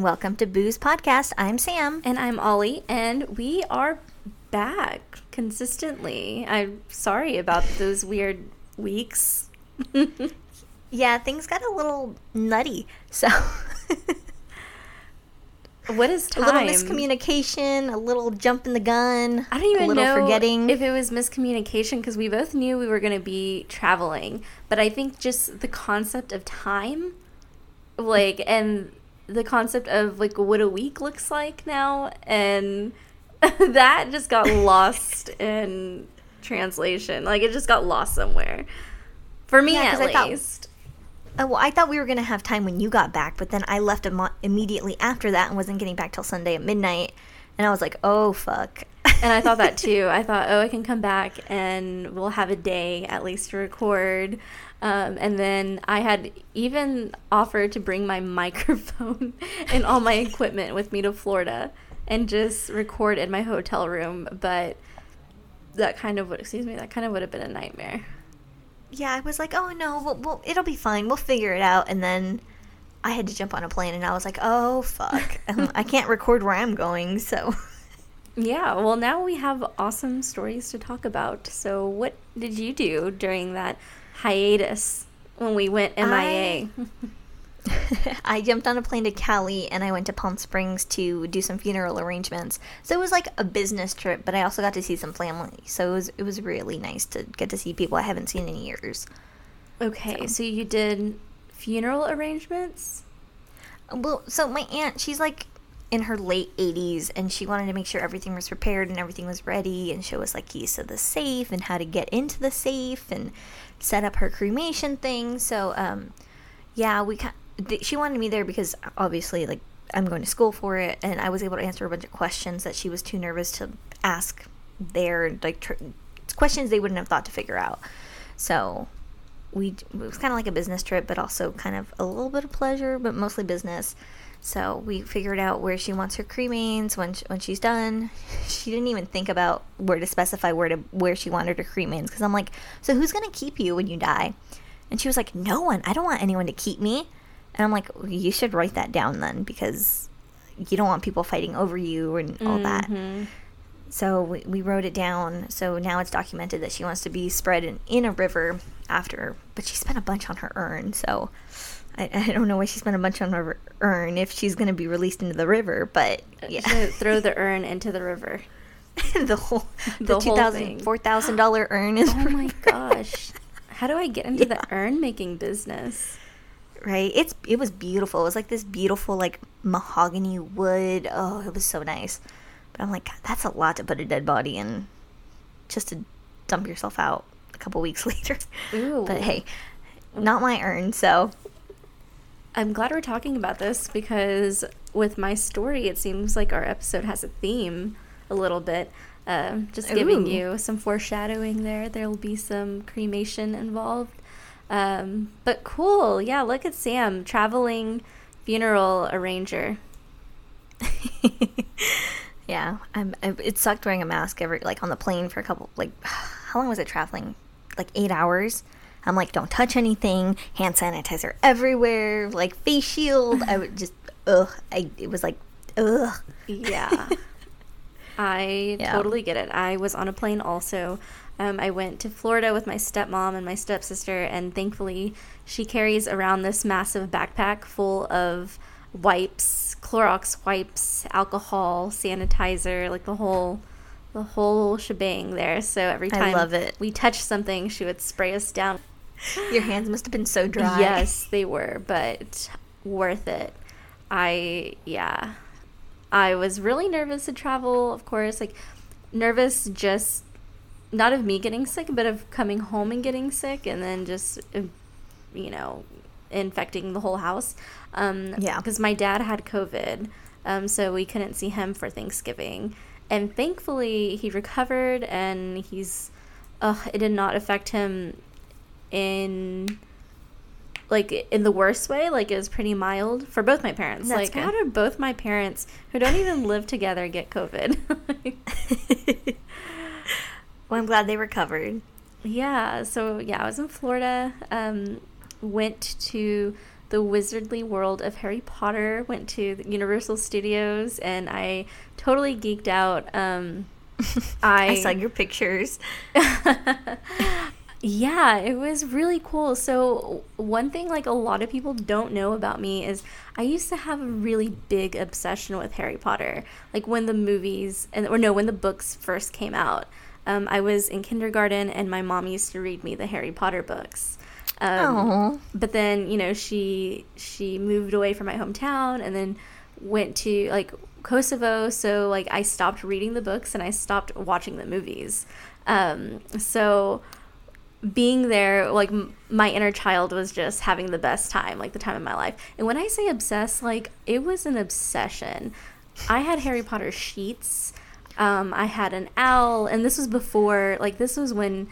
And welcome to Booze Podcast. I'm Sam. And I'm Ollie, and we are back consistently. I'm sorry about those weird weeks. yeah, things got a little nutty. So What is time? A little miscommunication, a little jump in the gun. I don't even know forgetting. if it was miscommunication because we both knew we were going to be traveling, but I think just the concept of time, like, and the concept of like what a week looks like now and that just got lost in translation. Like it just got lost somewhere. For me yeah, at least thought, uh, well i thought we were going to have time when you got back but then i left Im- immediately after that and wasn't getting back till sunday at midnight and i was like oh fuck. And i thought that too. I thought oh i can come back and we'll have a day at least to record um, and then I had even offered to bring my microphone and all my equipment with me to Florida and just record in my hotel room. But that kind of would, excuse me, that kind of would have been a nightmare. Yeah, I was like, oh no, well, well, it'll be fine. We'll figure it out. And then I had to jump on a plane and I was like, oh fuck. I can't record where I'm going, so. Yeah, well, now we have awesome stories to talk about. So, what did you do during that hiatus when we went MIA. I, I jumped on a plane to Cali and I went to Palm Springs to do some funeral arrangements. So it was like a business trip, but I also got to see some family. So it was it was really nice to get to see people I haven't seen in years. Okay, so, so you did funeral arrangements? Well, so my aunt, she's like in her late 80s and she wanted to make sure everything was prepared and everything was ready and show us like keys to the safe and how to get into the safe and set up her cremation thing. So, um, yeah, we she wanted me there because obviously, like, I'm going to school for it, and I was able to answer a bunch of questions that she was too nervous to ask there, like tr- questions they wouldn't have thought to figure out. So, we it was kind of like a business trip, but also kind of a little bit of pleasure, but mostly business. So we figured out where she wants her cremains when she, when she's done. She didn't even think about where to specify where to where she wanted her cremains because I'm like, so who's gonna keep you when you die? And she was like, no one. I don't want anyone to keep me. And I'm like, well, you should write that down then because you don't want people fighting over you and all mm-hmm. that. So we, we wrote it down. So now it's documented that she wants to be spread in, in a river after, but she spent a bunch on her urn. So I, I don't know why she spent a bunch on her urn if she's going to be released into the river, but uh, yeah. throw the urn into the river. the whole the, the two thousand four thousand dollar urn is. Oh my gosh! How do I get into yeah. the urn making business? Right. It's it was beautiful. It was like this beautiful like mahogany wood. Oh, it was so nice. But I'm like, that's a lot to put a dead body in, just to dump yourself out a couple weeks later. Ooh. But hey, not my urn, so I'm glad we're talking about this because with my story, it seems like our episode has a theme a little bit. Uh, just giving Ooh. you some foreshadowing there. There will be some cremation involved. Um, but cool. Yeah, look at Sam, traveling funeral arranger. yeah, I'm, I, it sucked wearing a mask every like on the plane for a couple like how long was it traveling? Like eight hours. I'm like, don't touch anything. Hand sanitizer everywhere. Like face shield. I would just, ugh. I it was like, ugh. Yeah. I yeah. totally get it. I was on a plane also. Um, I went to Florida with my stepmom and my stepsister, and thankfully, she carries around this massive backpack full of wipes, Clorox wipes, alcohol, sanitizer, like the whole the whole shebang there. So every time I love it. we touched something, she would spray us down Your hands must have been so dry. Yes, they were, but worth it. I, yeah. I was really nervous to travel, of course. Like, nervous just not of me getting sick, but of coming home and getting sick and then just, uh, you know, infecting the whole house. Um, yeah. Because my dad had COVID, um, so we couldn't see him for Thanksgiving. And thankfully, he recovered and he's, uh, it did not affect him in like in the worst way like it was pretty mild for both my parents That's like good. how did both my parents who don't even live together get covid well i'm glad they recovered yeah so yeah i was in florida um, went to the wizardly world of Harry Potter. Went to the Universal Studios and I totally geeked out. Um, I, I saw your pictures. yeah, it was really cool. So, one thing like a lot of people don't know about me is I used to have a really big obsession with Harry Potter. Like when the movies and or no, when the books first came out. Um, I was in kindergarten and my mom used to read me the Harry Potter books. Um, but then you know she she moved away from my hometown and then went to like Kosovo so like I stopped reading the books and I stopped watching the movies um so being there like m- my inner child was just having the best time like the time of my life and when I say obsessed like it was an obsession I had Harry Potter sheets um I had an owl and this was before like this was when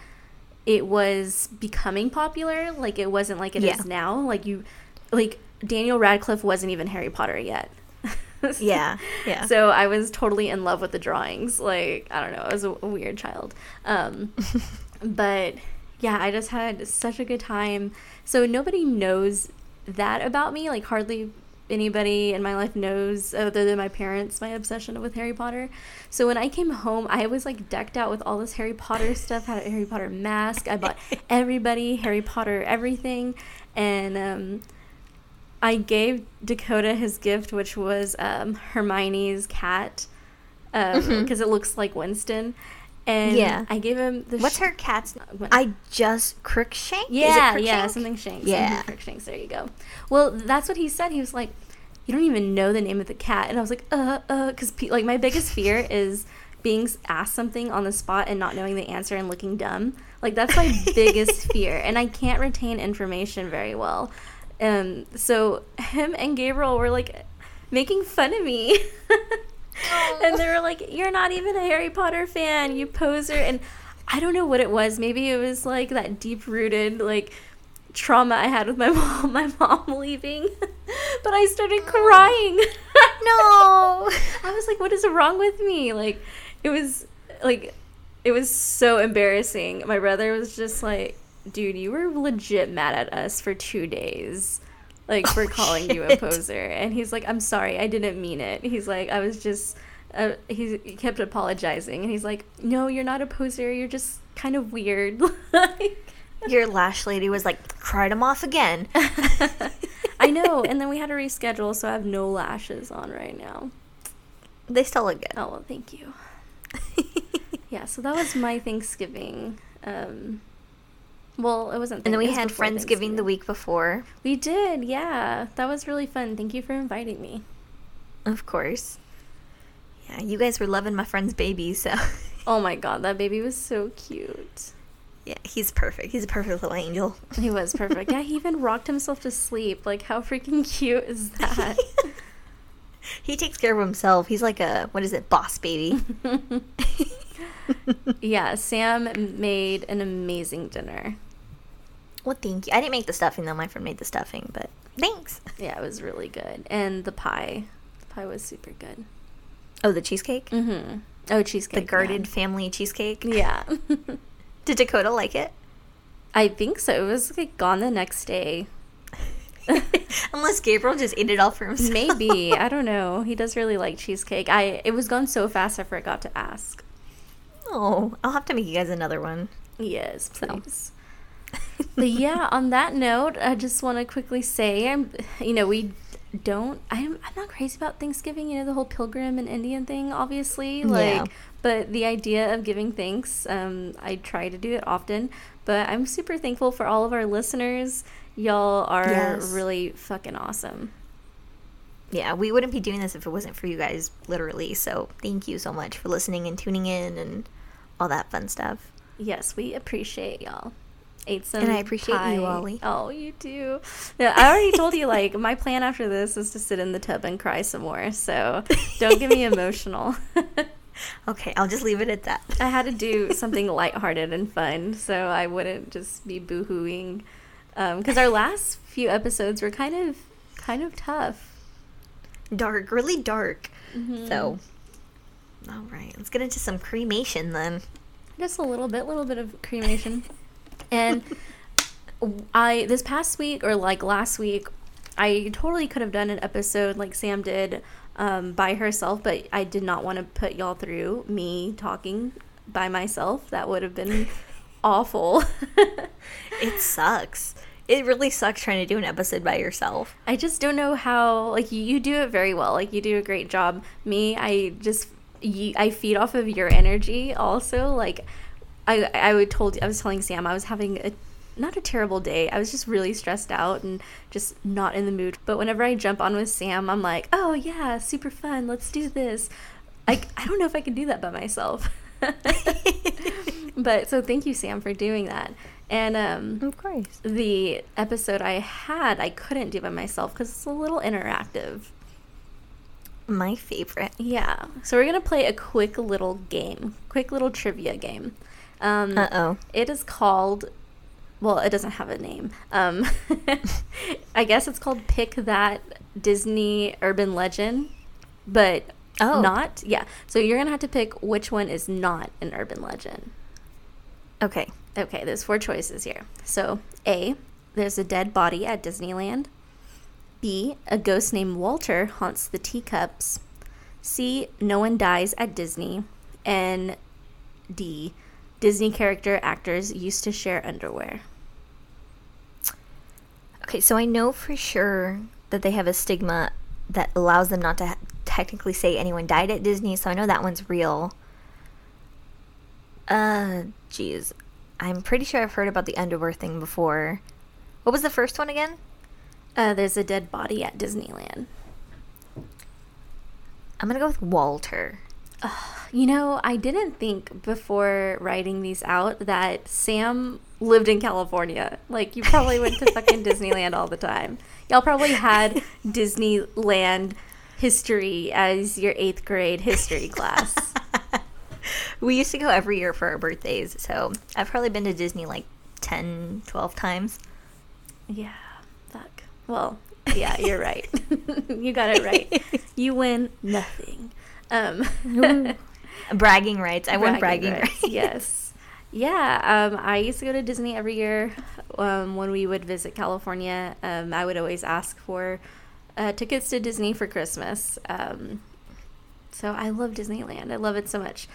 it was becoming popular. Like it wasn't like it is Yeah. now. Like you, like Daniel Radcliffe wasn't even Harry Potter yet. yeah, yeah. So I was totally in love with the drawings. Like I don't know, I was a, a weird child. Um, but yeah, I just had such a good time. So nobody knows that about me. Like hardly anybody in my life knows other than my parents my obsession with Harry Potter. So when I came home, I was like decked out with all this Harry Potter stuff. Had a Harry Potter mask. I bought everybody Harry Potter everything, and um, I gave Dakota his gift, which was um, Hermione's cat, because Mhm. it looks like Winston. And Yeah. I gave him the. What's sh- her cat's? What- I just Crookshank. Is it yeah, yeah, something Shanks. Yeah. Crookshanks. There you go. Well, that's what he said. He was like, "You don't even know the name of the cat," and I was like, "Uh, uh," because pe- like my biggest fear is being asked something on the spot and not knowing the answer and looking dumb. Like that's my biggest fear, and I can't retain information very well. Um, so him and Gabriel were like making fun of me. and they were like, "You're not even a Harry Potter fan, you poser." And I don't know what it was. Maybe it was like that deep rooted like trauma I had with my mom, my mom leaving. but I started oh. crying. No. I was like, "What is wrong with me?" Like, it was like it was so embarrassing. My brother was just like, "Dude, you were legit mad at us for two days." Like for Oh, calling you a poser, and he's like, "I'm sorry, I didn't mean it." He's like, "I was just," uh, he kept apologizing, and he's like, "No, you're not a poser. You're just kind of weird." like, Your lash lady was like, cried him off again. I know. And then we had to reschedule, so I have no lashes on right now. They still look good. Oh well, thank you. Yeah, so that was my Thanksgiving. Um, well, it wasn't. And then we had Friendsgiving the week before, We did, yeah. That was really fun. Thank you for inviting me. of course. Yeah, you guys were loving my friend's baby, so Oh my god, that baby was so cute. yeah, he's perfect. He's a perfect little angel. He was perfect. yeah, he even rocked himself to sleep. Like, how freaking cute is that? he takes care of himself. He's like a what is it, boss baby? yeah, Sam made an amazing dinner. Well, thank you. I didn't make the stuffing though. My friend made the stuffing, but thanks. Yeah, it was really good. And the pie. The pie was super good. Oh, the cheesecake, Mm-hmm. Oh, cheesecake. the guarded yeah. family cheesecake. Yeah. Did Dakota like it? I think so. It was like gone the next day. Unless Gabriel just ate it all for himself. Maybe. I don't know. He does really like cheesecake. I it was gone so fast I forgot to ask. Oh, I'll have to make you guys another one. Yes, So. But yeah, on that note, I just want to quickly say, I'm, you know, we don't. I'm I'm not crazy about Thanksgiving. You know, the whole pilgrim and Indian thing, obviously. Like, Yeah. but the idea of giving thanks, um, I try to do it often. But I'm super thankful for all of our listeners. Y'all are Yes. really fucking awesome. Yeah, we wouldn't be doing this if it wasn't for you guys, literally. So thank you so much for listening and tuning in and all that fun stuff. Yes, we appreciate y'all. Ate some And I appreciate you, pie. Ollie. Oh, you do. Yeah, I already told you like my plan after this is to sit in the tub and cry some more. So don't get me emotional. Okay, I'll just leave it at that. I had to do something lighthearted and fun, so I wouldn't just be boohooing. Because our last few episodes were kind of, kind of tough. dark, really dark. Mhm. So, all right, let's get into some cremation then. just a little bit, little bit of cremation. And I this past week or like last week, I totally could have done an episode like Sam did um, by herself, but I did not want to put y'all through me talking by myself. That would have been awful. it sucks. It really sucks trying to do an episode by yourself. I just don't know how. Like you, do it very well. Like you do a great job. Me, I just you, I feed off of your energy. Also, like I I would told I was telling Sam I was having a not a terrible day. I was just really stressed out and just not in the mood. But whenever I jump on with Sam, I'm like, oh yeah, super fun. Let's do this. I I don't know if I can do that by myself. but so thank you, Sam, for doing that. And um, of course, the episode I had, I couldn't do by myself because it's a little interactive. My favorite. Yeah. So we're gonna play a quick little game, quick little trivia game. Um, uh oh. It is called. Well, it doesn't have a name. Um, I guess it's called Pick That Disney Urban Legend, but oh. not. Yeah. So you're gonna have to pick which one is not an urban legend. Okay. Okay, there's four choices here. So, A, there's a dead body at Disneyland. B, a ghost named Walter haunts the teacups. C, no one dies at Disney. And D, Disney character actors used to share underwear. Okay, so I know for sure that they have a stigma that allows them not to ha- technically say anyone died at Disney, so I know that one's real. Uh, jeez. I'm pretty sure I've heard about the underwear thing before. What was the first one again? Uh, there's a dead body at Disneyland. I'm gonna go with Walter. Uh, you know, I didn't think before writing these out that Sam lived in California. Like, you probably went to fucking Disneyland all the time. Y'all probably had Disneyland history as your eighth grade history class. we used to go every year for our birthdays, so I've probably been to Disney like 10, 12 times. Yeah, fuck. Well, yeah, you're right. you got it right. You win nothing. Um, bragging rights. I bragging won bragging rights. rights. yes. Yeah, um, I used to go to Disney every year um, when we would visit California. Um, I would always ask for uh, tickets to Disney for Christmas. Um, so I love Disneyland. I love it so much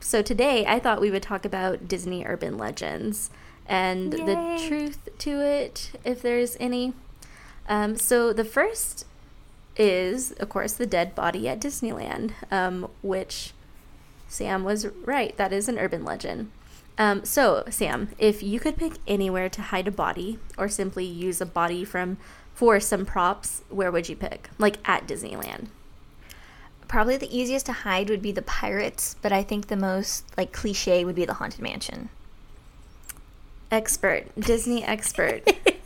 so today I thought we would talk about Disney urban legends and Yay. the truth to it, if there's any. Um, so the first is, of course, the dead body at Disneyland, um, which Sam was right. That is an urban legend. Um, so, Sam, if you could pick anywhere to hide a body or simply use a body from for some props, where would you pick? Like at Disneyland? probably the easiest to hide would be the pirates, but I think the most like cliche would be the haunted mansion. Expert, Disney expert.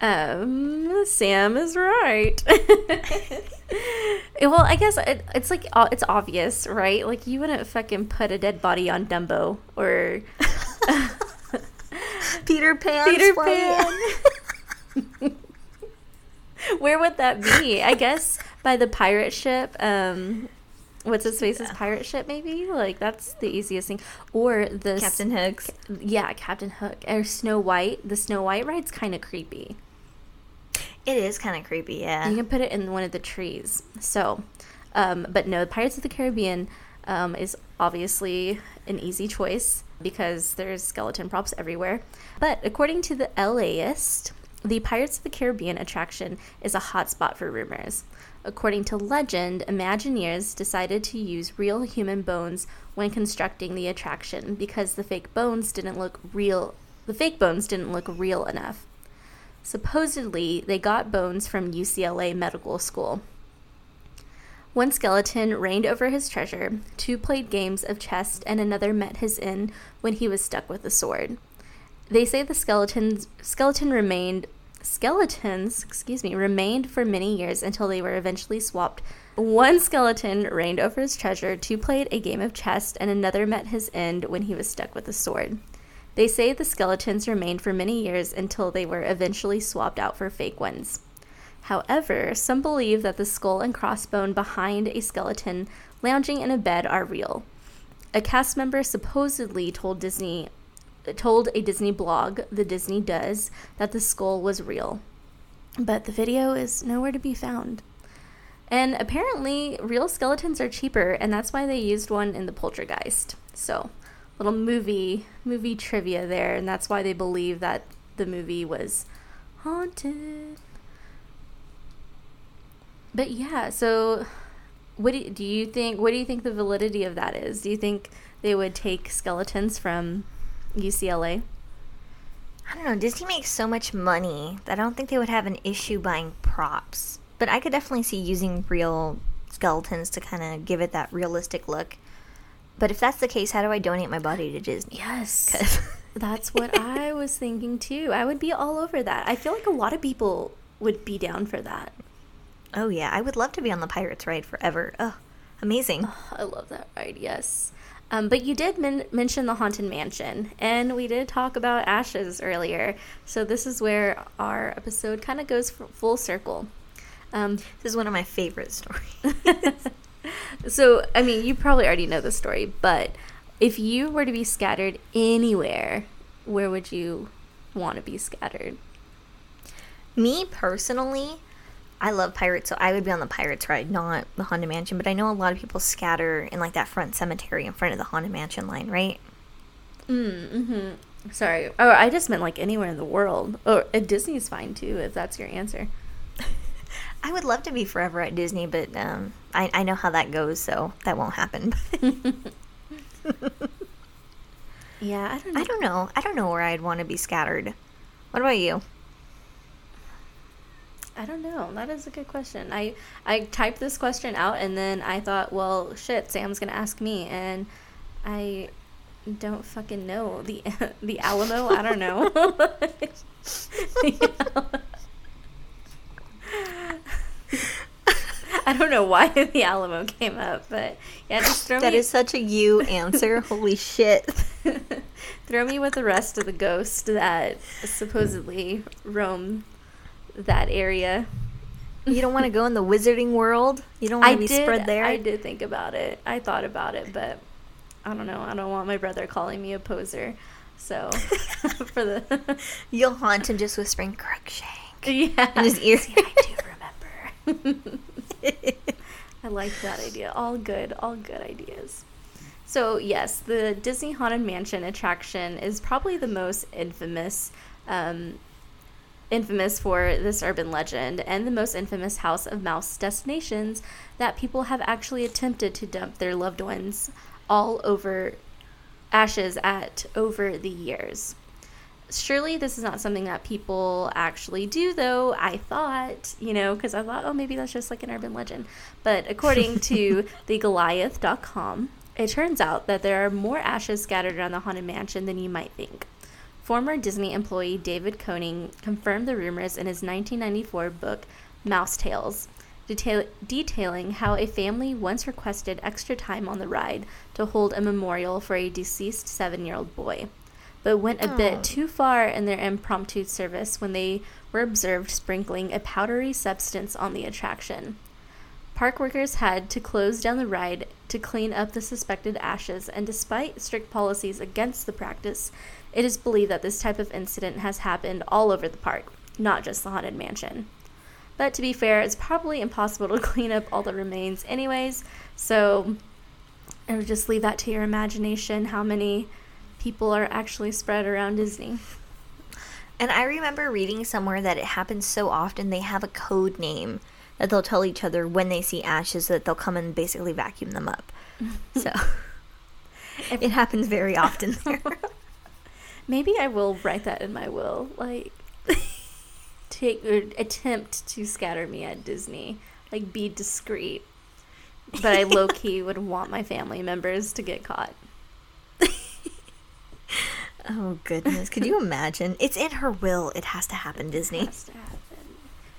um, Sam is right. well, I guess it, it's like it's obvious, right? Like you wouldn't fucking put a dead body on Dumbo or Peter Pan. Peter Pan. Where would that be? I guess by the pirate ship. Um, what's his face's yeah. pirate ship? Maybe like that's the easiest thing. Or the Captain Hook. Yeah, Captain Hook or Snow White. The Snow White ride's kind of creepy. It is kind of creepy. Yeah, you can put it in one of the trees. So, um, but no, Pirates of the Caribbean um, is obviously an easy choice because there's skeleton props everywhere. But according to the LAist, the Pirates of the Caribbean attraction is a hotspot for rumors. According to legend, Imagineers decided to use real human bones when constructing the attraction because the fake bones didn't look real. The fake bones didn't look real enough. Supposedly, they got bones from UCLA Medical School. One skeleton reigned over his treasure, two played games of chess, and another met his end when he was stuck with a sword. They say the skeleton's, skeleton remained skeletons, excuse me, remained for many years until they were eventually swapped. One skeleton reigned over his treasure, two played a game of chess, and another met his end when he was stuck with a sword. They say the skeletons remained for many years until they were eventually swapped out for fake ones. However, some believe that the skull and crossbone behind a skeleton lounging in a bed are real. A cast member supposedly told Disney told a Disney blog, The Disney Does, that the skull was real. but the video is nowhere to be found. And apparently, real skeletons are cheaper, and that's why they used one in the Poltergeist. So, little movie movie trivia there, and that's why they believe that the movie was haunted. But yeah, so what do, do you think? What do you think the validity of that is? Do you think they would take skeletons from UCLA? I don't know. Disney makes so much money that I don't think they would have an issue buying props. But I could definitely see using real skeletons to kind of give it that realistic look. But if that's the case, how do I donate my body to Disney? Yes. That's what I was thinking too. I would be all over that. I feel like a lot of people would be down for that. oh yeah, I would love to be on the Pirates ride forever. Oh, amazing. I love that ride, yes. Um, but you did men- mention the Haunted Mansion, and we did talk about ashes earlier. So this is where our episode kind of goes f- full circle. Um, This is one of my favorite stories. so, I mean, you probably already know the story, but if you were to be scattered anywhere, where would you want to be scattered? Me personally, I love pirates, so I would be on the pirates ride, not the Haunted Mansion. But I know a lot of people scatter in like that front cemetery in front of the Haunted Mansion line, right? Mm-hmm. Sorry. Oh, I just meant like anywhere in the world. Or uh, Disney's fine too, if that's your answer. I would love to be forever at Disney, but um, I, I know how that goes, so that won't happen. Yeah, I don't know. I don't know. I don't know where I'd want to be scattered. What about you? I don't know. That is a good question. I I typed this question out and then I thought, well, shit, Sam's gonna ask me, and I don't fucking know the the Alamo. I don't know. I don't know why the Alamo came up, but yeah, just throw That me is such a you answer. Holy shit. throw me with the rest of the ghosts that supposedly roam that area. You don't want to go in the wizarding world? You don't want to be spread there? I did think about it. I thought about it, but I don't know. I don't want my brother calling me a poser. So for the You'll haunt him just whispering Crookshank yeah, in his ear. See, I do remember. I like that idea. All good, all good ideas. So yes, the Disney Haunted Mansion attraction is probably the most infamous, um, infamous for this urban legend, and the most infamous House of Mouse destinations that people have actually attempted to dump their loved ones all over ashes at over the years. Surely this is not something that people actually do, though. I thought, you know, because I thought, oh, maybe that's just like an urban legend. But according to thegoliath.com, it turns out that there are more ashes scattered around the Haunted Mansion than you might think. Former Disney employee David Koenig confirmed the rumors in his 1994 book, Mouse Tales, detail- detailing how a family once requested extra time on the ride to hold a memorial for a deceased seven year old boy, but went a bit oh. too far in their impromptu service when they were observed sprinkling a powdery substance on the attraction. Park workers had to close down the ride to clean up the suspected ashes, and despite strict policies against the practice, it is believed that this type of incident has happened all over the park, not just the Haunted Mansion. But to be fair, it's probably impossible to clean up all the remains, anyways, so I would just leave that to your imagination how many people are actually spread around Disney. And I remember reading somewhere that it happens so often they have a code name that they'll tell each other when they see ashes that they'll come and basically vacuum them up. so it happens very often there. Maybe I will write that in my will. Like, take or attempt to scatter me at Disney. Like, be discreet. But I low key would want my family members to get caught. Oh goodness. Could you imagine? It's in her will. It has to happen, Disney. Has to happen.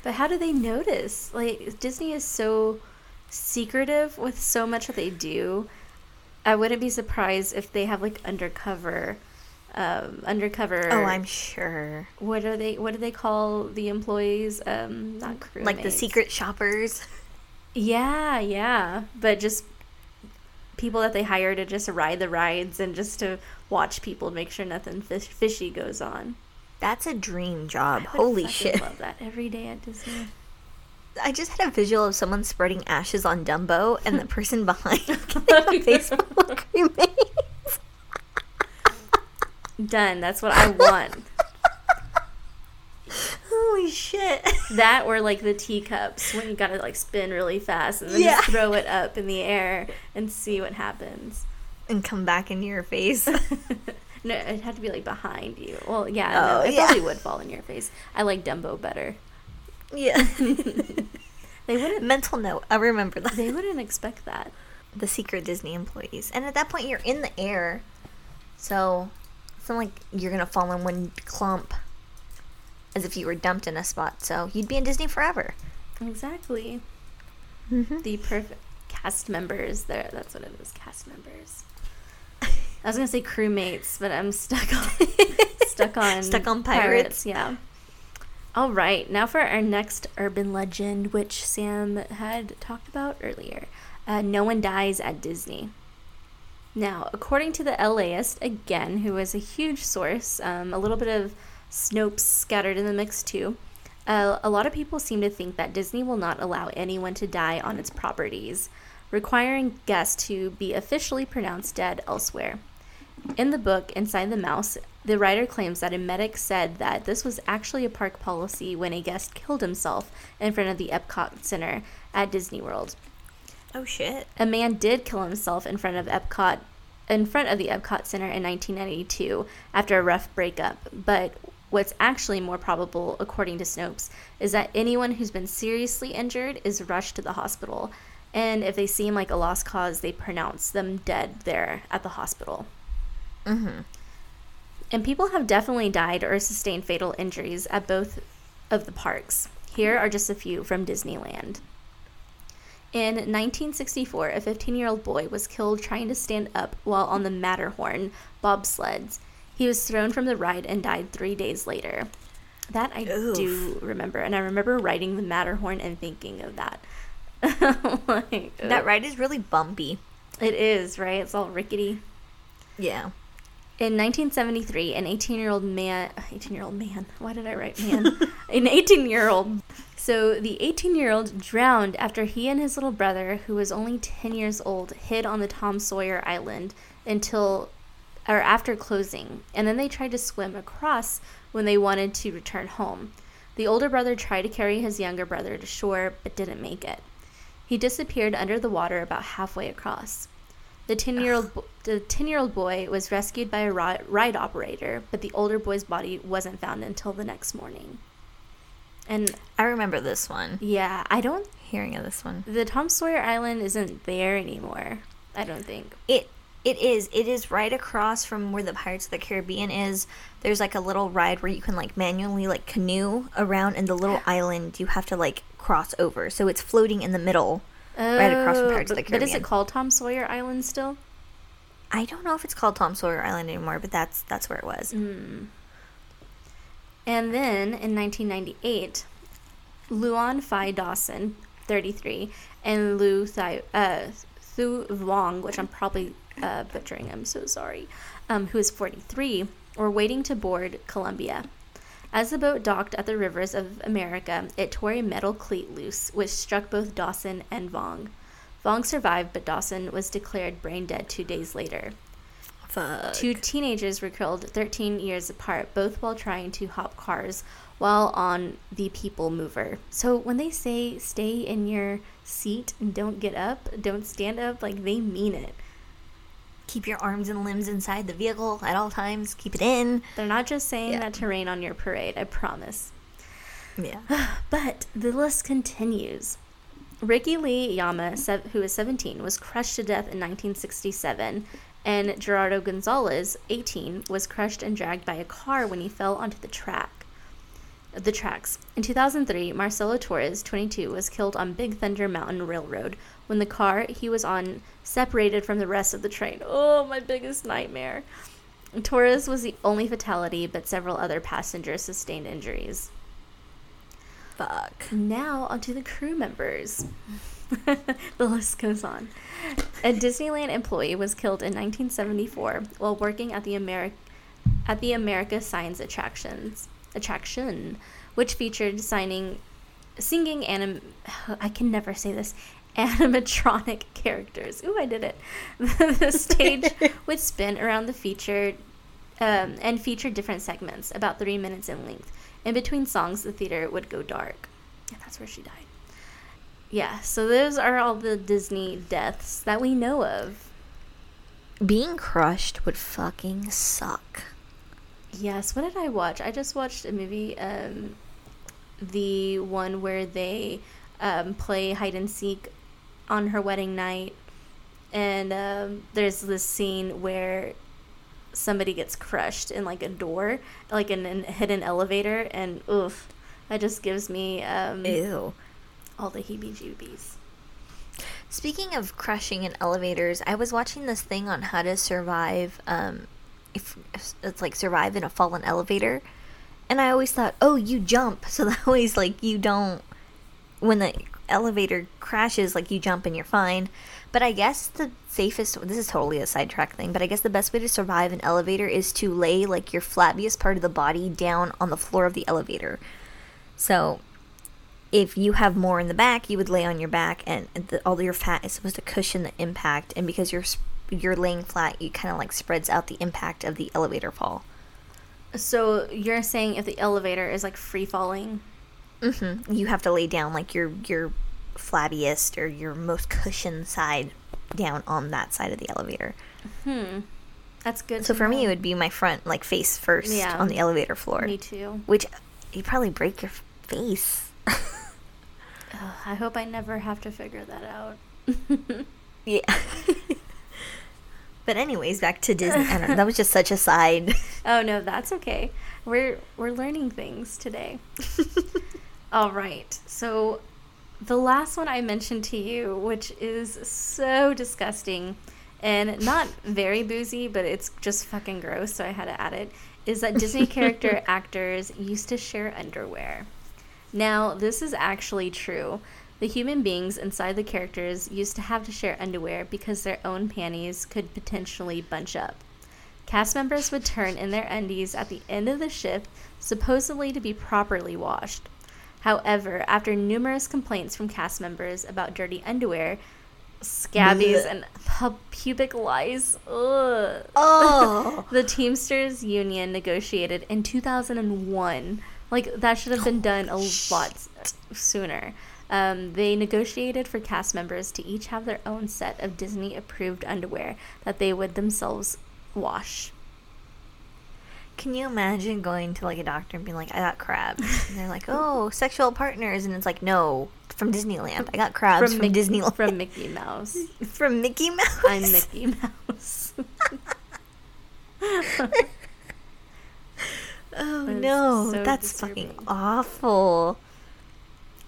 But how do they notice? Like, Disney is so secretive with so much that they do. I wouldn't be surprised if they have like undercover, um, undercover. Oh, I'm sure. What are they? What do they call the employees? Um, not crew. Like the secret shoppers. Yeah, yeah. But just people that they hire to just ride the rides and just to watch people make sure nothing fish- fishy goes on. That's a dream job. Holy shit. Love that every day at Disney. I just had a visual of someone spreading ashes on Dumbo and the person behind getting a face full of cremains. Done. That's what I want. Holy shit. that or like the teacups when you gotta like spin really fast and then Yeah. just throw it up in the air and see what happens. And come back into your face. No, it had to be like behind you. Well, yeah, Oh, no, it yeah. probably would fall in your face. I like Dumbo better. yeah. They wouldn't. Mental note. I remember that. They wouldn't expect that. the secret Disney employees. And at that point, you're in the air. So it's not like you're going to fall in one clump as if you were dumped in a spot. So you'd be in Disney forever. Exactly. Mm-hmm. The perfect cast members. There, that's what it is. Cast members. I was gonna say crewmates, but I'm stuck on stuck on Stuck on pirates. Yeah. All right, now for our next urban legend, which Sam had talked about earlier. Uh, no one dies at Disney. Now, according to the LAist, again, who is a huge source, um, a little bit of Snopes scattered in the mix too. Uh, a lot of people seem to think that Disney will not allow anyone to die on its properties, requiring guests to be officially pronounced dead elsewhere. In the book, Inside the Mouse, the writer claims that a medic said that this was actually a park policy when a guest killed himself in front of the Epcot Center at Disney World. Oh, shit. A man did kill himself in front of Epcot in front of the Epcot Center in 1992 after a rough breakup, but what's actually more probable according to Snopes is that anyone who's been seriously injured is rushed to the hospital, and if they seem like a lost cause, they pronounce them dead there at the hospital. Mm-hmm. And people have definitely died or sustained fatal injuries at both of the parks. Here are just a few from Disneyland. In 1964, a 15 year old boy was killed trying to stand up while on the Matterhorn bobsleds. He was thrown from the ride and died three days later. That I Oof. do remember. And I remember riding the Matterhorn and thinking of that. like, That ride is really bumpy. It is, right? It's all rickety. Yeah. In 1973, an 18 year old man, uh, 18 year old man, why did I write man? an 18 year old. So the 18 year old drowned after he and his little brother, who was only 10 years old, hid on the Tom Sawyer Island until, or after closing. And then they tried to swim across when they wanted to return home. The older brother tried to carry his younger brother to shore, but didn't make it. He disappeared under the water about halfway across. The ten-year-old the ten-year-old boy was rescued by a ride operator, but the older boy's body wasn't found until the next morning. And I remember this one. yeah, I don't. Hearing of this one. The Tom Sawyer Island isn't there anymore. I don't think. It it is. It is right across from where the Pirates of the Caribbean is. There's like a little ride where you can like manually like canoe around and the little island you have to like cross over. So it's floating in the middle. Right across from Oh, Pirates of the but, but is it called Tom Sawyer Island still? I don't know if it's called Tom Sawyer Island anymore, but that's that's where it was. Mm. And then in 1998, Luan Phi Dawson, 33, and Lu Thai, uh, Thu Vuong, which I'm probably uh, butchering, I'm so sorry, um, who is 43, were waiting to board Columbia. As the boat docked at the rivers of America, it tore a metal cleat loose, which struck both Dawson and Vuong. Vuong survived, but Dawson was declared brain dead two days later. Fuck. Two teenagers were killed 13 years apart, both while trying to hop cars while on the People Mover. So when they say stay in your seat and don't get up, don't stand up, like they mean it. Keep your arms and limbs inside the vehicle at all times. Keep it in. They're not just saying Yeah. that to rain on your parade, I promise. Yeah. But the list continues. Ricky Lee Yama, who is 17, was crushed to death in 1967, and Gerardo Gonzalez, 18, was crushed and dragged by a car when he fell onto the track. The tracks. In 2003, Marcelo Torres, 22, was killed on Big Thunder Mountain Railroad when the car he was on separated from the rest of the train. Oh, my biggest nightmare. Torres was the only fatality, but several other passengers sustained injuries. Fuck. Now onto the crew members. the list goes on. A Disneyland employee was killed in 1974 while working at the Ameri- at the America Sings Attractions attraction, which featured signing, singing anim. I can never say this. Animatronic characters. Ooh, I did it. the stage would spin around the feature um, and feature different segments, about three minutes in length. In between songs, the theater would go dark. And that's where she died. Yeah, so those are all the Disney deaths that we know of. Being crushed would fucking suck. Yes, what did I watch? I just watched a movie, um, the one where they um, play hide and seek on her wedding night. And um, there's this scene where somebody gets crushed in like a door, like in a hidden elevator, and oof, that just gives me um, Ew. all the heebie-jeebies. Speaking of crushing in elevators, I was watching this thing on how to survive. Um, if it's like survive in a fallen elevator, and I always thought, oh, you jump, so that always like you don't. When the elevator crashes, like you jump and you're fine. But I guess the safest. This is totally a sidetrack thing, but I guess the best way to survive an elevator is to lay like your flabbiest part of the body down on the floor of the elevator. So if you have more in the back, you would lay on your back, and the, all your fat is supposed to cushion the impact. And because you're you're laying flat, it kind of like spreads out the impact of the elevator fall. So you're saying if the elevator is like free falling, mm-hmm. you have to lay down like your your flabbiest or your most cushioned side down on that side of the elevator. Hmm. That's good. So for know. me, it would be my front, like face first yeah. on the elevator floor. Me too. Which you probably break your face. I hope I never have to figure that out. yeah. but anyways, back to Disney. Know, that was just such a side. oh no, that's okay. We're we're learning things today. All right. So the last one I mentioned to you, which is so disgusting and not very boozy, but it's just fucking gross, so I had to add it, is that Disney character actors used to share underwear. Now, this is actually true. The human beings inside the characters used to have to share underwear because their own panties could potentially bunch up. Cast members would turn in their undies at the end of the shift, supposedly to be properly washed. However, after numerous complaints from cast members about dirty underwear, scabies, and pu- pubic lice, ugh, oh. the Teamsters Union negotiated in 2001 like that should have been done a lot sooner. Um, they negotiated for cast members to each have their own set of Disney approved underwear that they would themselves wash. Can you imagine going to like a doctor and being like, I got crabs? And they're like, oh, sexual partners. And it's like, no, from Disneyland. I got crabs from, from Mickey, Disneyland. From Mickey Mouse. from Mickey Mouse? I'm Mickey Mouse. Oh no, so that's disturbing. fucking awful.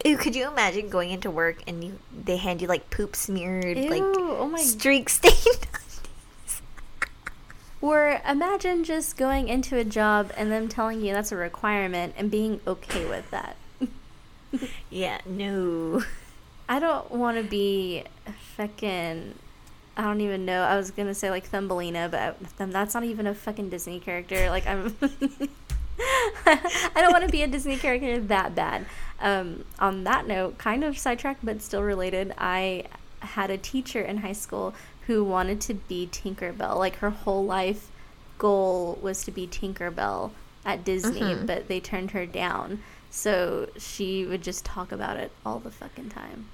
Ew, could you imagine going into work and you they hand you like poop smeared, like oh my streak stained Or imagine just going into a job and them telling you that's a requirement and being okay with that. yeah, no. I don't want to be fucking. I don't even know. I was gonna say like Thumbelina, but that's not even a fucking Disney character. Like I'm. I don't want to be a Disney character that bad. Um, on that note, kind of sidetracked but still related, I had a teacher in high school who wanted to be Tinkerbell. Like her whole life goal was to be Tinkerbell at Disney, mm-hmm. but they turned her down. So she would just talk about it all the fucking time.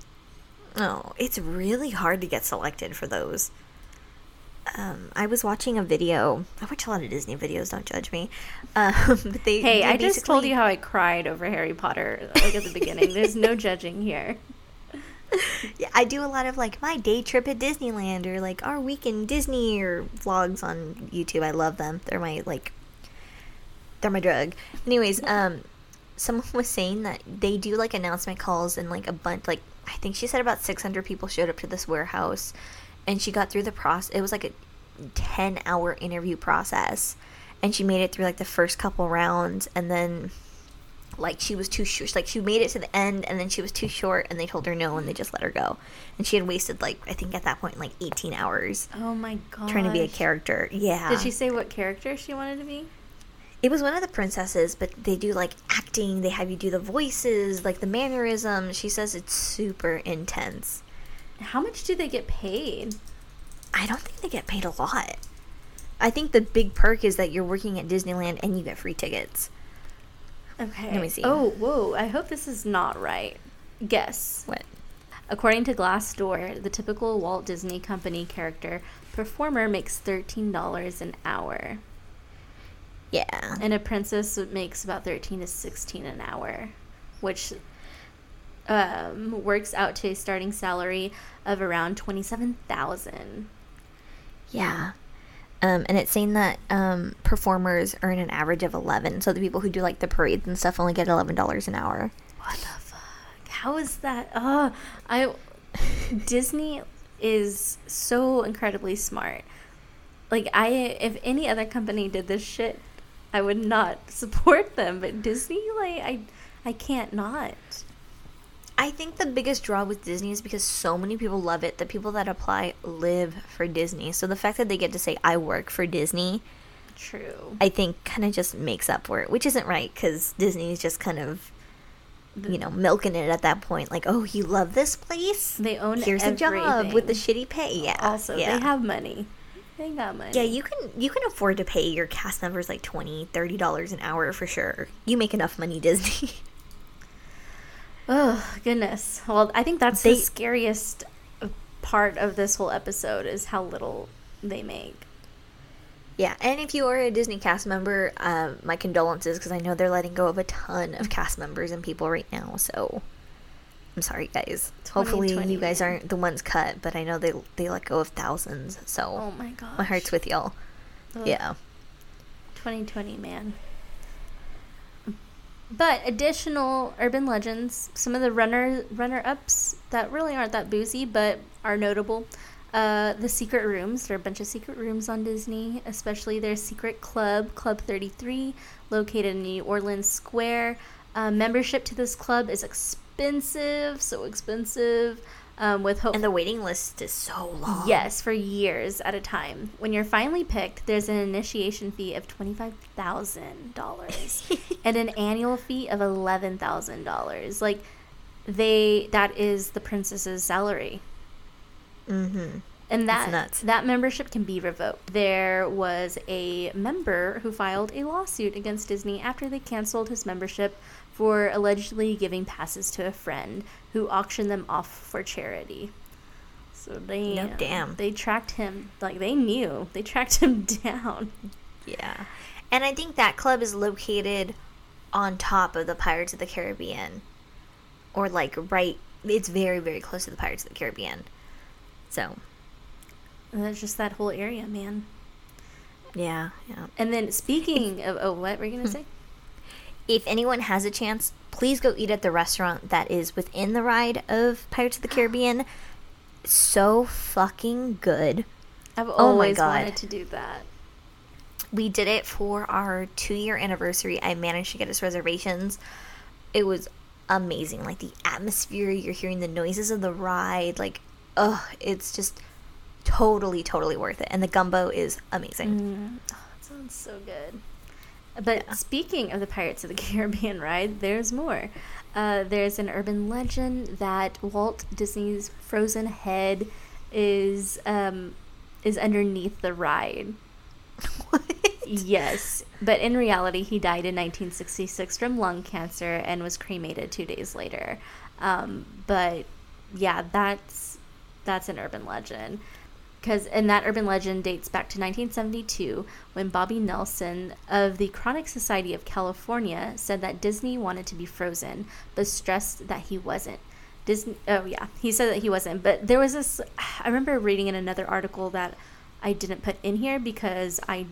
Oh, it's really hard to get selected for those um, I was watching a video. I watch a lot of Disney videos. Don't judge me. Um, but they, hey, I just told you how I cried over Harry Potter like at the beginning. There's no judging here. Yeah, I do a lot of like my day trip at Disneyland or like our week in Disney or vlogs on YouTube. I love them. They're my like they're my drug. Anyways, um someone was saying that they do like announcement calls and like a bunch like I think she said about 600 people showed up to this warehouse and she got through the process. It was like a 10 hour interview process. And she made it through like the first couple rounds. And then, like, she was too short. Like, she made it to the end and then she was too short. And they told her no and they just let her go. And she had wasted, like, I think at that point, like 18 hours. Oh my god. Trying to be a character. Yeah. Did she say what character she wanted to be? It was one of the princesses, but they do like acting. They have you do the voices, like the mannerisms. She says it's super intense. How much do they get paid? I don't think they get paid a lot. I think the big perk is that you're working at Disneyland and you get free tickets. Okay. Let me see. Oh, whoa. I hope this is not right. Guess. What? According to Glassdoor, the typical Walt Disney Company character performer makes $13 an hour. Yeah. And a princess makes about 13 to 16 an hour, which um, works out to a starting salary of around 27,000. Yeah. Um, and it's saying that um, performers earn an average of 11. So the people who do like the parades and stuff only get $11 an hour. What the fuck? How is that? Oh, I Disney is so incredibly smart. Like I if any other company did this shit, I would not support them, but Disney like I I can't not. I think the biggest draw with Disney is because so many people love it. The people that apply live for Disney. So the fact that they get to say, I work for Disney, True. I think kind of just makes up for it, which isn't right because Disney is just kind of, you know, milking it at that point. Like, oh, you love this place? They own Here's a job with the shitty pay. Yeah. Also, yeah. they have money. They got money. Yeah, you can you can afford to pay your cast members like 20 30 dollars an hour for sure. You make enough money, Disney. Oh goodness. Well, I think that's They- the scariest part of this whole episode is how little they make. Yeah, and if you are a Disney cast member, um, my condolences because I know they're letting go of a ton of cast members and people right now. So I'm sorry, guys. Hopefully, you guys aren't the ones cut, but I know they they let go of thousands. So Oh my god. my heart's with y'all. Yeah, 2020, man. But additional urban legends, some of the runner runner ups that really aren't that boozy but are notable. Uh, the secret rooms. There are a bunch of secret rooms on Disney, especially their secret club, Club 33, located in New Orleans Square. Uh, membership to this club is expensive, so expensive. Um, with hope and the waiting list is so long. Yes, for years at a time. When you're finally picked, there's an initiation fee of $25,000 and an annual fee of $11,000. Like they that is the princess's salary. Mm-hmm. And that nuts. that membership can be revoked. There was a member who filed a lawsuit against Disney after they canceled his membership for allegedly giving passes to a friend who auctioned them off for charity. So they No, damn. they tracked him like they knew. They tracked him down. Yeah, and I think that club is located on top of the Pirates of the Caribbean, or like right. It's very very close to the Pirates of the Caribbean. So And that's just that whole area, man. yeah, yeah. And then speaking of oh what were you Hmm. gonna say? if anyone has a chance, please go eat at the restaurant that is within the ride of Pirates of the Caribbean. So fucking good. I've Oh always God. wanted to do that. We did it for our two year anniversary. I managed to get us reservations. It was amazing. Like the atmosphere, you're hearing the noises of the ride. Like, ugh, it's just totally, totally worth it. And the gumbo is amazing. Mm. Oh, that sounds so good. But speaking of the Pirates of the Caribbean ride, there's more. Uh, there's an urban legend that Walt Disney's frozen head is um, is underneath the ride. What? Yes, but in reality, he died in 1966 from lung cancer and was cremated two days later. Um, but yeah, that's that's an urban legend. Because and that urban legend dates back to 1972 when Bobby Nelson of the Cryonics Society of California said that Disney wanted to be frozen, but stressed that he wasn't. Disney. Oh yeah, he said that he wasn't. But there was this. I remember reading in another article that I didn't put in here because I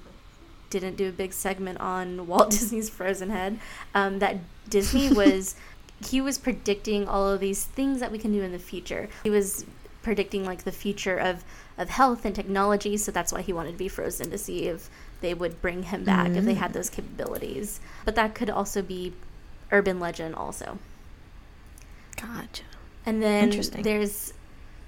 didn't do a big segment on Walt Disney's Frozen Head. Um, that Disney was he was predicting all of these things that we can do in the future. He was predicting like the future of of health and technology, so that's why he wanted to be frozen to see if they would bring him back if they had those capabilities. But that could also be urban legend also. Gotcha. And then there's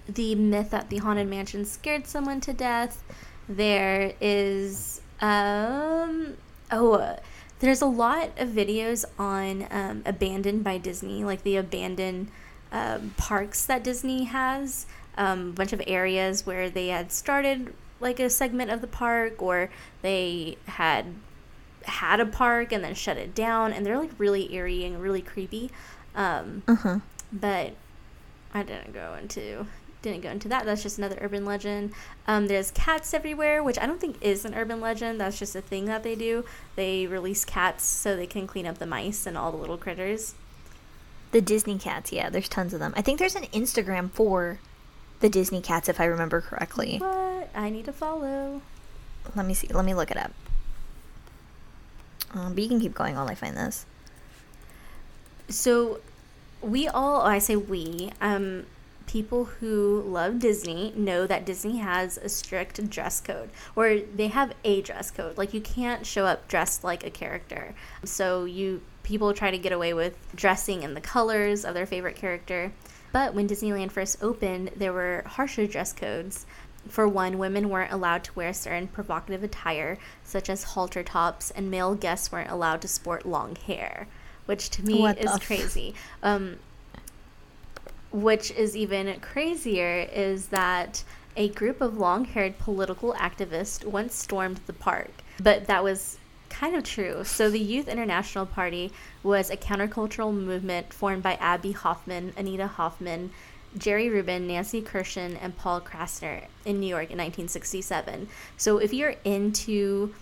the myth that the haunted mansion scared someone to death. There is um oh uh, There's a lot of videos on um, Abandoned by Disney, like the abandoned um, parks that Disney has. Um, a bunch of areas where they had started like a segment of the park, or they had had a park and then shut it down, and they're like really eerie and really creepy. Um, Uh-huh. but I didn't go into didn't go into that. That's just another urban legend. Um, there's cats everywhere, which I don't think is an urban legend. That's just a thing that they do. They release cats so they can clean up the mice and all the little critters. The Disney cats, yeah, there's tons of them. I think there's an Instagram for the Disney cats, if I remember correctly. What? I need to follow. Let me see. Let me look it up. Um, but you can keep going while I find this. So we all I say we, um people who love Disney know that Disney has a strict dress code or they have a dress code. Like you can't show up dressed like a character. So you people try to get away with dressing in the colors of their favorite character. But when Disneyland first opened, there were harsher dress codes. For one, women weren't allowed to wear certain provocative attire, such as halter tops, and male guests weren't allowed to sport long hair, which to me What is crazy. Um, which is even crazier is that a group of long haired political activists once stormed the park. But that was kind of true. So, the Youth International Party was a countercultural movement formed by Abbie Hoffman, Anita Hoffman, Jerry Rubin, Nancy Kurshan, and Paul Krassner in New York in 1967. So, if you're into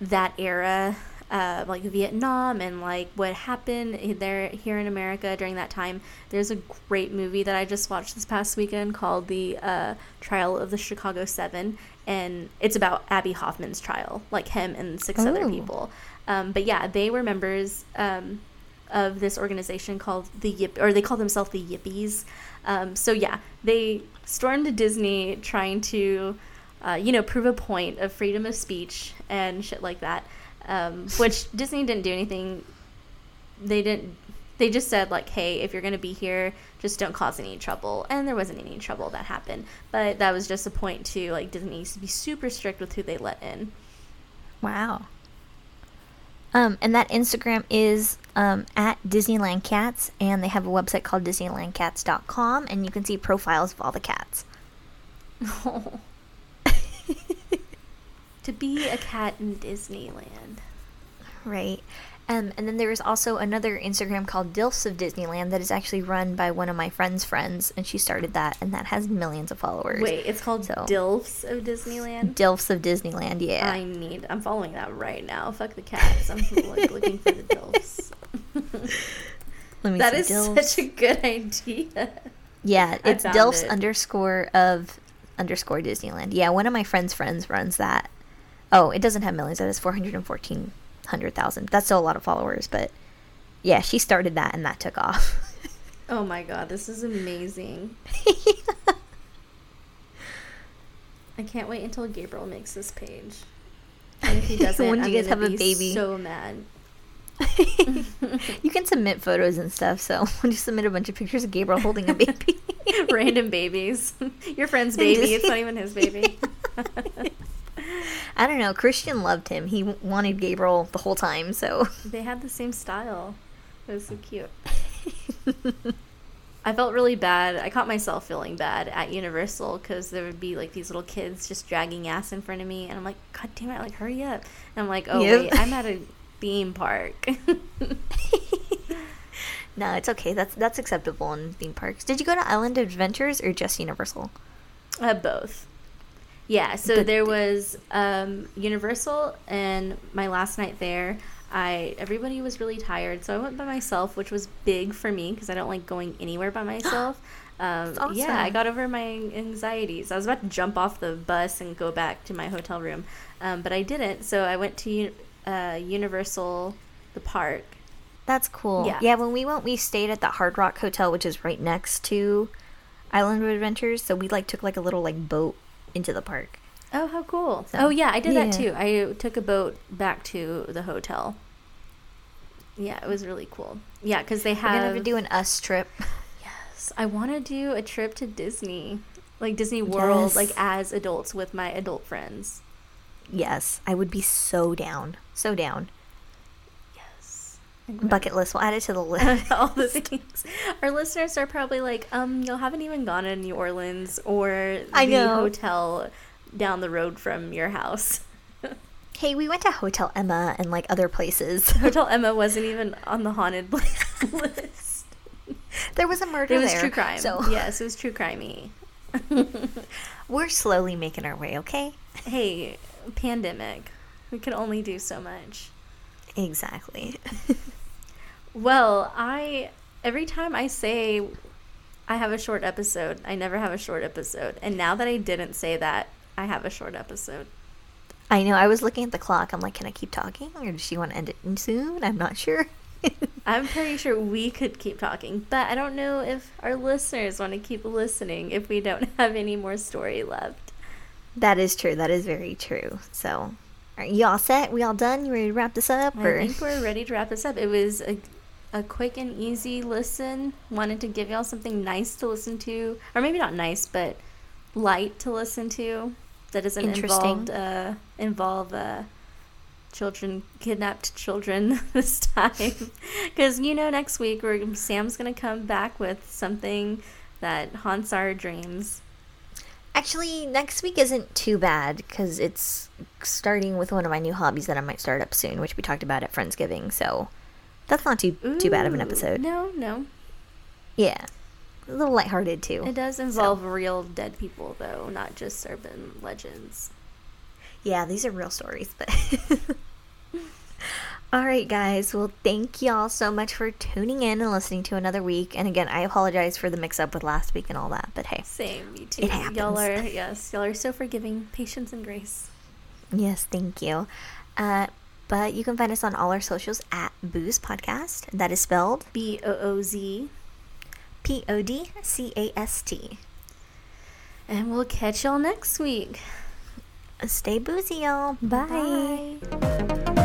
that era, uh, like Vietnam and like what happened there here in America during that time. There's a great movie that I just watched this past weekend called The uh, Trial of the Chicago Seven, and it's about Abbie Hoffman's trial, like him and six other Oh. people. Um, but yeah, they were members um, of this organization called the Yip, or they call themselves the Yippies. Um, so yeah, they stormed Disney trying to, uh, you know, prove a point of freedom of speech and shit like that. Um, which Disney didn't do anything. They didn't. They just said like, "Hey, if you're gonna be here, just don't cause any trouble." And there wasn't any trouble that happened. But that was just a point to like Disney needs to be super strict with who they let in. Wow. Um, and that Instagram is um, at Disneyland Cats, and they have a website called DisneylandCats.com, and you can see profiles of all the cats. oh. to be a cat in Disneyland. Right. Um, and then there is also another Instagram called Dilfs of Disneyland that is actually run by one of my friend's friends, and she started that, and that has millions of followers. Wait, it's called So- Dilfs of Disneyland. Dilfs of Disneyland, yeah. I need. I'm following that right now. Fuck the cats. I'm like looking for the Dilfs. Let me That is Dilfs. such a good idea. Yeah, it's Dilfs it. underscore of underscore Disneyland. Yeah, one of my friend's friends runs that. Oh, it doesn't have millions. That is four hundred and fourteen hundred thousand. That's still a lot of followers, but yeah, she started that and that took off. Oh my god, this is amazing. I can't wait until Gabriel makes this page. And if he doesn't, When do I'm you guys have a baby? So mad. you can submit photos and stuff, so just submit a bunch of pictures of Gabriel holding a baby. Random babies. Your friend's baby. It's not even his baby. I don't know. Christian loved him. He wanted Gabriel the whole time, so. they had the same style. It was so cute. I felt really bad. I caught myself feeling bad at Universal because there would be like these little kids just dragging ass in front of me, and I'm like, God damn it! Like, hurry up! And I'm like, Oh Yep. wait, I'm at a theme park. no, it's okay. That's that's acceptable in theme parks. Did you go to Island Adventures or just Universal? uh, both. Yeah. So But there was um, Universal, and my last night there. I everybody was really tired, so I went by myself, which was big for me because I don't like going anywhere by myself. Um, That's Yeah, I got over my anxieties. I was about to jump off the bus and go back to my hotel room, um, but I didn't. So I went to uh, Universal, the park. That's cool. Yeah. Yeah. when we went, we stayed at the Hard Rock Hotel, which is right next to Island of Adventures. So we like took like a little like boat into the park. Oh, how cool! So, oh yeah, I did that too. I took a boat back to the hotel. Yeah, it was really cool. Yeah, because they have. We're gonna have. to do an us trip. yes, I want to do a trip to Disney, like Disney World, Yes. like as adults with my adult friends. Yes, I would be so down. So down. Bucket list. We'll add it to the list. all the things. Our listeners are probably like, um, y'all haven't even gone to New Orleans or I the know. hotel down the road from your house. hey, we went to Hotel Emma and like other places. Hotel Emma wasn't even on the haunted list. there was a murder It was there. true crime. So Yes, it was true crimey. we're slowly making our way. Okay. hey, pandemic. We could only do so much. Exactly. Well, I every time I say I have a short episode, I never have a short episode. And now that I didn't say that, I have a short episode. I know. I was looking at the clock. I'm like, can I keep talking, or does she want to end it soon? I'm not sure. I'm pretty sure we could keep talking, but I don't know if our listeners want to keep listening if we don't have any more story left. that is true. That is very true. So, are you all set? We all done? You ready to wrap this up? I think we're ready to wrap this up. It was a, a quick and easy listen. Wanted to give y'all something nice to listen to, or maybe not nice, but light to listen to. That doesn't Interesting. involve uh, involve uh, children, kidnapped children this time, because you know next week we're Sam's gonna come back with something that haunts our dreams. Actually, next week isn't too bad because it's starting with one of my new hobbies that I might start up soon, which we talked about at Friendsgiving. So that's not too too bad of an episode. No, no, Yeah, a little lighthearted too. it does involve real dead people though, not just urban legends. Yeah, these are real stories, but. All right, guys. Well, thank y'all so much for tuning in and listening to another week. And again, I apologize for the mix up with last week and all that, but hey, Same, me too. It happens. Y'all are yes, y'all are so forgiving, patience and grace. yes, thank you. Uh, but you can find us on all our socials at Booz Podcast. That is spelled B O O Z, P O D C A S T. and we'll catch y'all next week. Stay boozy, y'all. Bye. Bye.